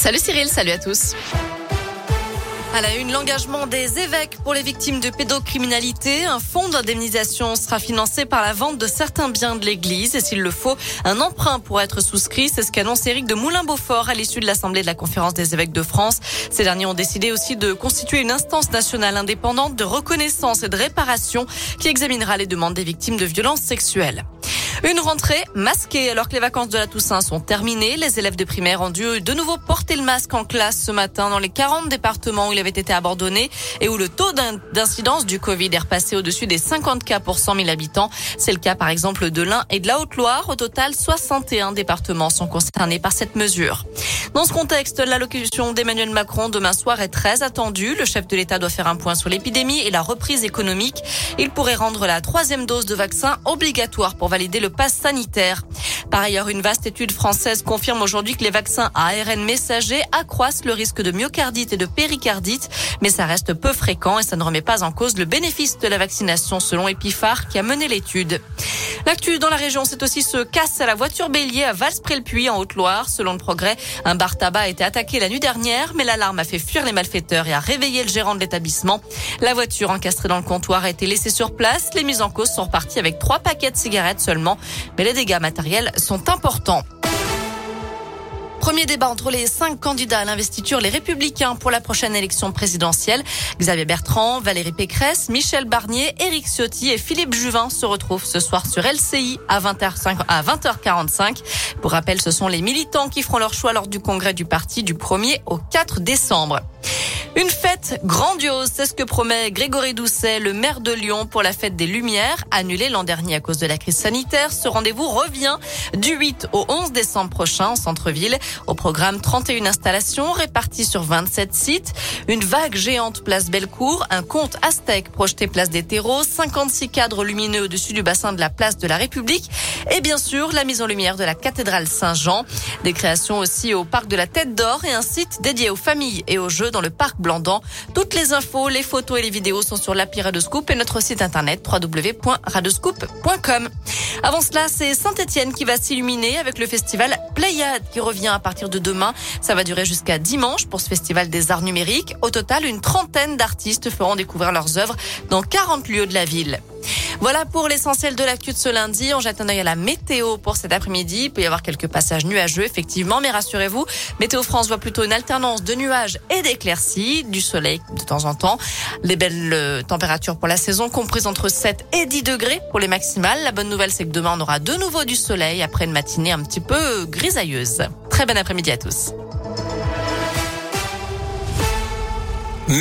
Salut Cyril, salut à tous. À la une, l'engagement des évêques pour les victimes de pédocriminalité. Un fonds d'indemnisation sera financé par la vente de certains biens de l'Église et s'il le faut, un emprunt pourra être souscrit. C'est ce qu'annonce Éric de Moulin-Beaufort à l'issue de l'Assemblée de la Conférence des évêques de France. Ces derniers ont décidé aussi de constituer une instance nationale indépendante de reconnaissance et de réparation qui examinera les demandes des victimes de violences sexuelles. Une rentrée masquée alors que les vacances de la Toussaint sont terminées. Les élèves de primaire ont dû de nouveau porter le masque en classe ce matin dans les 40 départements où il avait été abandonné et où le taux d'incidence du Covid est repassé au-dessus des 50 cas pour 100 000 habitants. C'est le cas par exemple de l'Ain et de la Haute-Loire. Au total, 61 départements sont concernés par cette mesure. Dans ce contexte, l'allocution d'Emmanuel Macron demain soir est très attendue. Le chef de l'État doit faire un point sur l'épidémie et la reprise économique. Il pourrait rendre la troisième dose de vaccin obligatoire pour valider le sanitaire. Par ailleurs, une vaste étude française confirme aujourd'hui que les vaccins à ARN messager accroissent le risque de myocardite et de péricardite, mais ça reste peu fréquent et ça ne remet pas en cause le bénéfice de la vaccination selon Epiphar qui a mené l'étude. L'actu dans la région, c'est aussi ce casse à la voiture bélier à Valspré-le-Puy en Haute-Loire. Selon le progrès, un bar tabac a été attaqué la nuit dernière, mais l'alarme a fait fuir les malfaiteurs et a réveillé le gérant de l'établissement. La voiture encastrée dans le comptoir a été laissée sur place. Les mises en cause sont reparties avec trois paquets de cigarettes seulement, mais les dégâts matériels sont importants. Premier débat entre les cinq candidats à l'investiture, les Républicains pour la prochaine élection présidentielle. Xavier Bertrand, Valérie Pécresse, Michel Barnier, Éric Ciotti et Philippe Juvin se retrouvent ce soir sur LCI à 20h, à 20h45. Pour rappel, ce sont les militants qui feront leur choix lors du congrès du parti du 1er au 4 décembre. Une fête grandiose, c'est ce que promet Grégory Doucet, le maire de Lyon, pour la fête des Lumières, annulée l'an dernier à cause de la crise sanitaire. Ce rendez-vous revient du 8 au 11 décembre prochain en centre-ville. Au programme, 31 installations réparties sur 27 sites, une vague géante place Bellecour, un conte aztèque projeté place des terreaux, 56 cadres lumineux au-dessus du bassin de la place de la République et bien sûr la mise en lumière de la cathédrale Saint-Jean. Des créations aussi au parc de la Tête d'Or et un site dédié aux familles et aux jeux dans le parc Toutes les infos, les photos et les vidéos sont sur l'appli Radescoop et notre site internet www.radescoop.com. Avant cela, c'est Saint-Etienne qui va s'illuminer avec le festival Playade qui revient à partir de demain. Ça va durer jusqu'à dimanche pour ce festival des arts numériques. Au total, une trentaine d'artistes feront découvrir leurs œuvres dans 40 lieux de la ville. Voilà pour l'essentiel de l'actu de ce lundi. On jette un œil à la météo pour cet après-midi. Il peut y avoir quelques passages nuageux, effectivement, mais rassurez-vous, Météo France voit plutôt une alternance de nuages et d'éclaircies, du soleil de temps en temps. Les belles euh, températures pour la saison comprises entre 7 et 10 degrés pour les maximales. La bonne nouvelle, c'est que demain, on aura de nouveau du soleil après une matinée un petit peu grisailleuse. Très bon après-midi à tous.